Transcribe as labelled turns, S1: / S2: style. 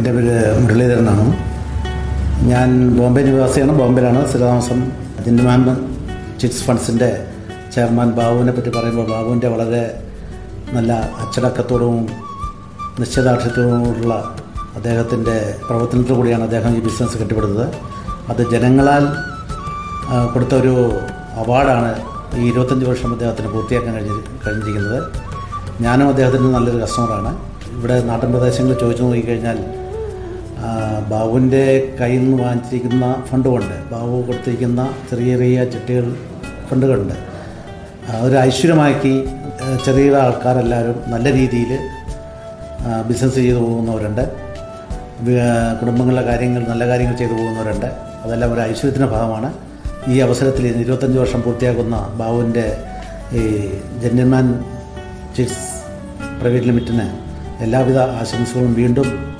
S1: എന്റെ പേര് മുരളീധരൻ എന്നാണ് ഞാൻ ബോംബെ നിവാസിയാണ്. ബോംബെയിലാണ് സ്ഥിരതാമസം. ജിൻമാൻ ചിറ്റ്സ് ഫണ്ട്സിന്റെ ചെയർമാൻ ബാബുവിനെ പറ്റി പറയുമ്പോൾ ബാബുവിന്റെ വളരെ നല്ല അച്ചടക്കത്തോടും നിശ്ചയദാർഢ്യത്തോടുമുള്ള അദ്ദേഹത്തിന്റെ പ്രവർത്തനത്തിൽ കൂടിയാണ് അദ്ദേഹം ഈ ബിസിനസ് കെട്ടിപ്പടുത്തത്. അത് ജനങ്ങളാൽ കൊടുത്ത ഒരു അവാർഡാണ് ഈ ഇരുപത്തഞ്ച് വർഷം അദ്ദേഹത്തിന് പൂർത്തിയാക്കാൻ കഴിഞ്ഞി കഴിഞ്ഞിരിക്കുന്നത്. ഞാനും അദ്ദേഹത്തിന്റെ നല്ലൊരു കസ്റ്റമറാണ് ഇവിടെ നാട്ടിൻ പ്രദേശങ്ങളിൽ ചോദിച്ചു നോക്കിക്കഴിഞ്ഞാൽ ബാബുവിന്റെ കയ്യിൽ നിന്ന് വാങ്ങിച്ചിരിക്കുന്ന ഫണ്ടുമുണ്ട് ബാബു കൊടുത്തിരിക്കുന്ന ചെറിയ ചെറിയ ചിട്ടികൾ ഫണ്ടുകളുണ്ട്. ഒരു ഐശ്വര്യമാക്കി ചെറിയ ആൾക്കാരെല്ലാവരും നല്ല രീതിയിൽ ബിസിനസ് ചെയ്തു പോകുന്നവരുണ്ട്. കുടുംബങ്ങളിലെ കാര്യങ്ങൾ നല്ല കാര്യങ്ങൾ ചെയ്തു പോകുന്നവരുണ്ട്. അതെല്ലാം ഒരു ഐശ്വര്യത്തിന്റെ ഭാഗമാണ്. ഈ അവസരത്തിൽ ഇരുപത്തഞ്ച് വർഷം പൂർത്തിയാക്കുന്ന ബാബുവിന്റെ ഈ ജെന്റിൽമാൻ ചിറ്റ്സ് പ്രൈവറ്റ് ലിമിറ്റിന് എല്ലാവിധ ആശംസകളും വീണ്ടും